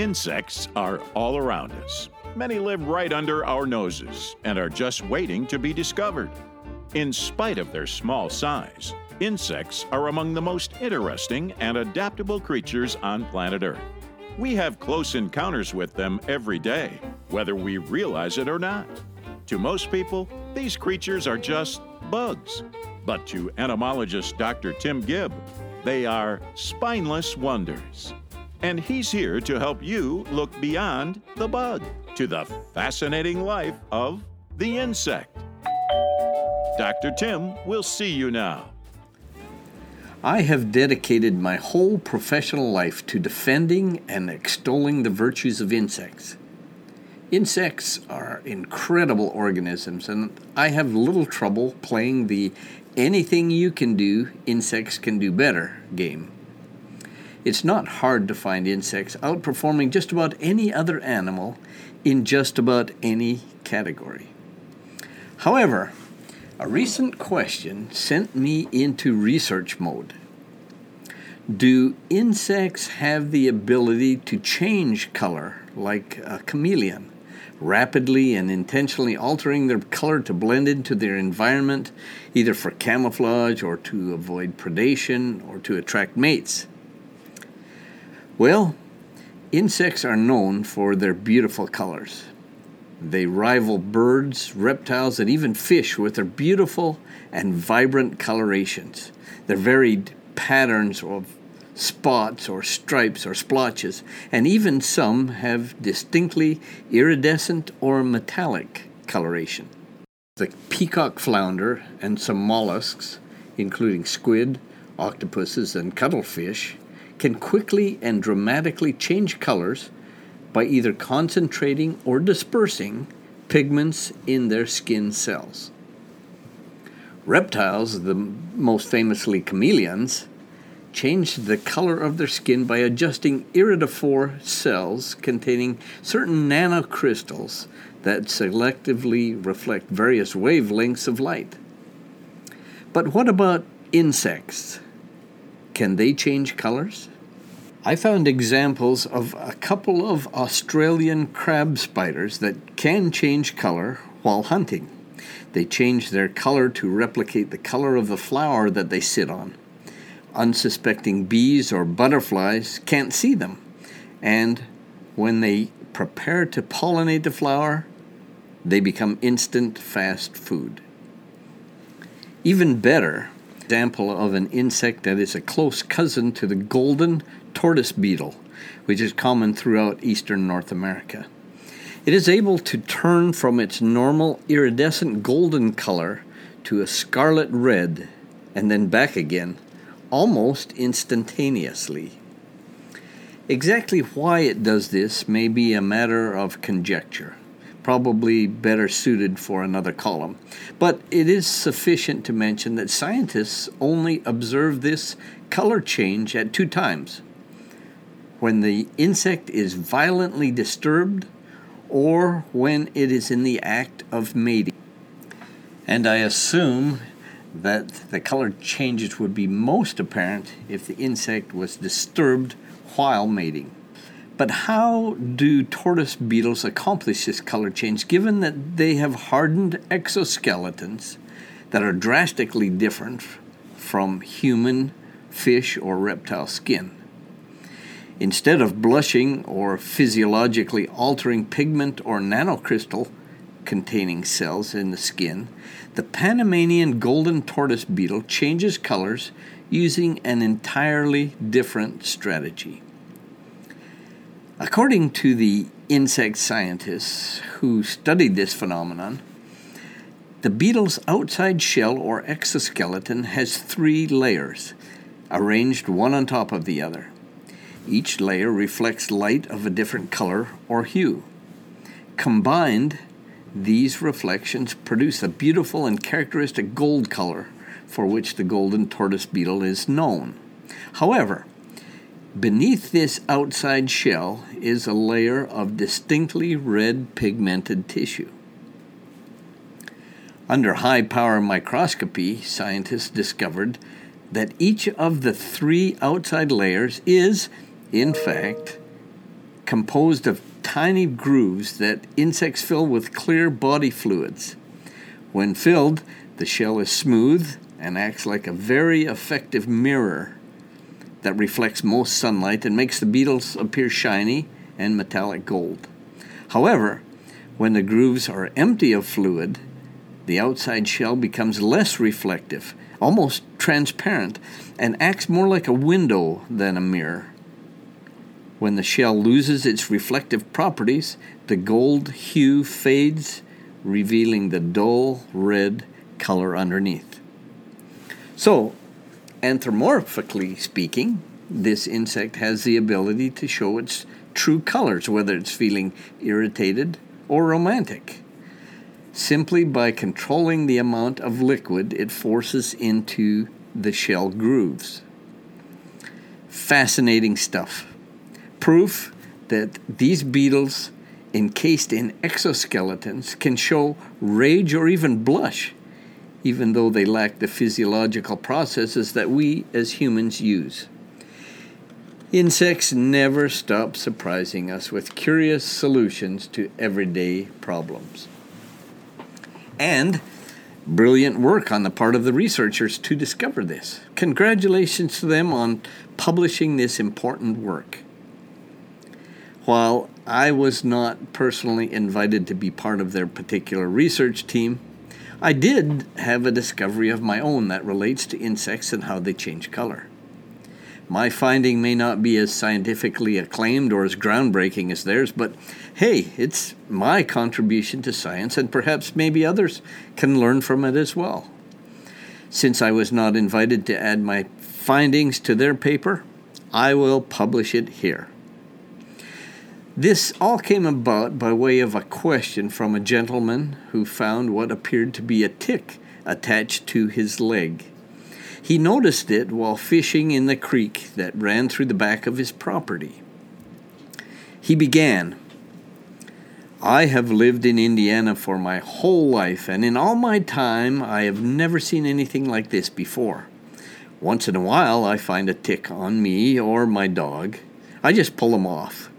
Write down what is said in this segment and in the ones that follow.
Insects are all around us. Many live right under our noses and are just waiting to be discovered. In spite of their small size, insects are among the most interesting and adaptable creatures on planet Earth. We have close encounters with them every day, whether we realize it or not. To most people, these creatures are just bugs. But to entomologist Dr. Tim Gibb, they are spineless wonders. And he's here to help you look beyond the bug to the fascinating life of the insect. Dr. Tim will see you now. I have dedicated my whole professional life to defending and extolling the virtues of insects. Insects are incredible organisms, and I have little trouble playing the anything you can do, insects can do better game. It's not hard to find insects outperforming just about any other animal in just about any category. However, a recent question sent me into research mode. Do insects have the ability to change color like a chameleon, rapidly and intentionally altering their color to blend into their environment, either for camouflage or to avoid predation or to attract mates? Well, insects are known for their beautiful colors. They rival birds, reptiles, and even fish with their beautiful and vibrant colorations, their varied patterns of spots or stripes or splotches, and even some have distinctly iridescent or metallic coloration. The peacock flounder and some mollusks, including squid, octopuses, and cuttlefish, can quickly and dramatically change colors by either concentrating or dispersing pigments in their skin cells. Reptiles, the most famously chameleons, change the color of their skin by adjusting iridophore cells containing certain nanocrystals that selectively reflect various wavelengths of light. But what about insects? Can they change colors? I found examples of a couple of Australian crab spiders that can change color while hunting. They change their color to replicate the color of the flower that they sit on. Unsuspecting bees or butterflies can't see them, and when they prepare to pollinate the flower, they become instant fast food. Even better, example of an insect that is a close cousin to the golden tortoise beetle, which is common throughout eastern North America. It is able to turn from its normal iridescent golden color to a scarlet red and then back again almost instantaneously. Exactly why it does this may be a matter of conjecture, probably better suited for another column. But it is sufficient to mention that scientists only observe this color change at two times when the insect is violently disturbed or when it is in the act of mating. And I assume that the color changes would be most apparent if the insect was disturbed while mating. But how do tortoise beetles accomplish this color change given that they have hardened exoskeletons that are drastically different from human, fish, or reptile skin? Instead of blushing or physiologically altering pigment or nanocrystal containing cells in the skin, the Panamanian golden tortoise beetle changes colors using an entirely different strategy. According to the insect scientists who studied this phenomenon, the beetle's outside shell or exoskeleton has three layers, arranged one on top of the other. Each layer reflects light of a different color or hue. Combined, these reflections produce a beautiful and characteristic gold color for which the golden tortoise beetle is known. However, beneath this outside shell is a layer of distinctly red pigmented tissue. Under high power microscopy, scientists discovered that each of the three outside layers is in fact, composed of tiny grooves that insects fill with clear body fluids. When filled, the shell is smooth and acts like a very effective mirror that reflects most sunlight and makes the beetles appear shiny and metallic gold. However, when the grooves are empty of fluid, the outside shell becomes less reflective, almost transparent, and acts more like a window than a mirror. When the shell loses its reflective properties, the gold hue fades, revealing the dull red color underneath. So, anthropomorphically speaking, this insect has the ability to show its true colors, whether it's feeling irritated or romantic. Simply by controlling the amount of liquid it forces into the shell grooves. Fascinating stuff proof that these beetles, encased in exoskeletons, can show rage or even blush, even though they lack the physiological processes that we as humans use. Insects never stop surprising us with curious solutions to everyday problems. And brilliant work on the part of the researchers to discover this. Congratulations to them on publishing this important work. While I was not personally invited to be part of their particular research team, I did have a discovery of my own that relates to insects and how they change color. My finding may not be as scientifically acclaimed or as groundbreaking as theirs, but hey, it's my contribution to science, and perhaps maybe others can learn from it as well. Since I was not invited to add my findings to their paper, I will publish it here. This all came about by way of a question from a gentleman who found what appeared to be a tick attached to his leg. He noticed it while fishing in the creek that ran through the back of his property. He began, I have lived in Indiana for my whole life, and in all my time I have never seen anything like this before. Once in a while I find a tick on me or my dog. I just pull them off.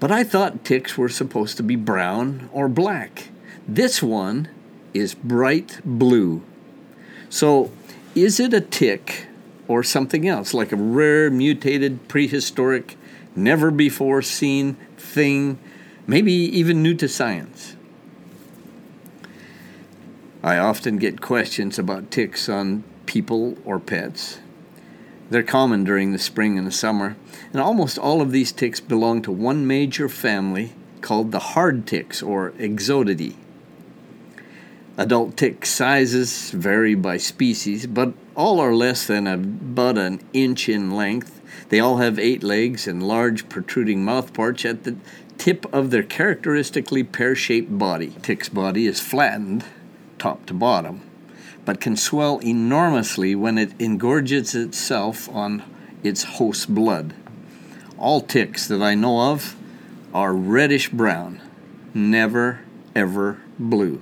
But I thought ticks were supposed to be brown or black. This one is bright blue. So, is it a tick or something else, like a rare, mutated, prehistoric, never before seen thing, maybe even new to science? I often get questions about ticks on people or pets. They're common during the spring and the summer, and almost all of these ticks belong to one major family called the hard ticks or Ixodidae. Adult tick sizes vary by species, but all are less than about an inch in length. They all have eight legs and large protruding mouthparts at the tip of their characteristically pear shaped body. Tick's body is flattened top to bottom but can swell enormously when it engorges itself on its host's blood. All ticks that I know of are reddish brown, never ever blue.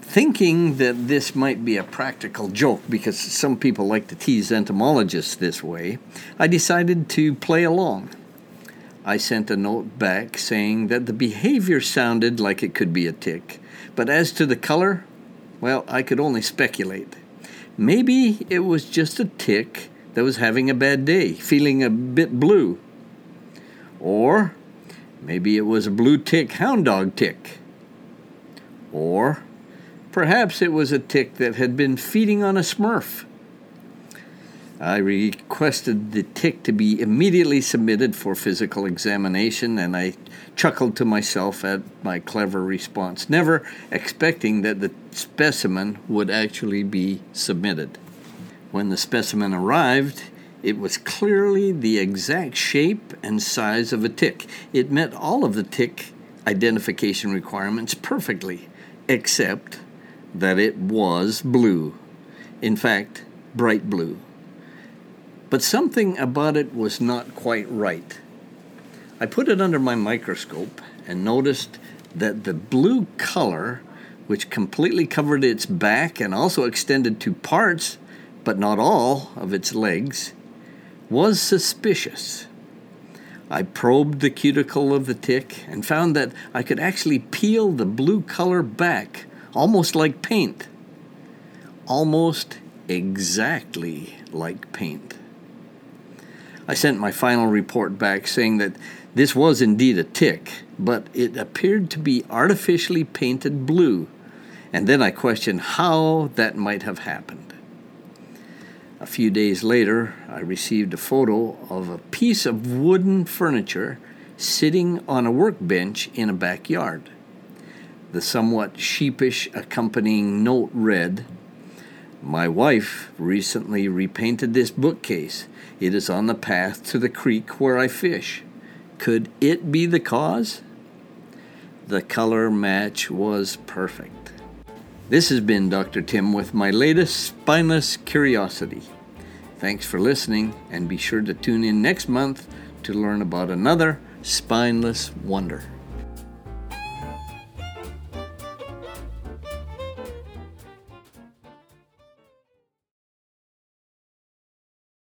Thinking that this might be a practical joke because some people like to tease entomologists this way, I decided to play along. I sent a note back saying that the behavior sounded like it could be a tick, but as to the color, well, I could only speculate. Maybe it was just a tick that was having a bad day, feeling a bit blue. Or maybe it was a blue tick hound dog tick. Or perhaps it was a tick that had been feeding on a smurf. I requested the tick to be immediately submitted for physical examination, and I chuckled to myself at my clever response, never expecting that the specimen would actually be submitted. When the specimen arrived, it was clearly the exact shape and size of a tick. It met all of the tick identification requirements perfectly, except that it was blue. In fact, bright blue but something about it was not quite right. I put it under my microscope and noticed that the blue color, which completely covered its back and also extended to parts, but not all, of its legs, was suspicious. I probed the cuticle of the tick and found that I could actually peel the blue color back, almost like paint. Almost exactly like paint. I sent my final report back saying that this was indeed a tick, but it appeared to be artificially painted blue, and then I questioned how that might have happened. A few days later, I received a photo of a piece of wooden furniture sitting on a workbench in a backyard. The somewhat sheepish accompanying note read, My wife recently repainted this bookcase. It is on the path to the creek where I fish. Could it be the cause? The color match was perfect. This has been Dr. Tim with my latest spineless curiosity. Thanks for listening, and be sure to tune in next month to learn about another spineless wonder.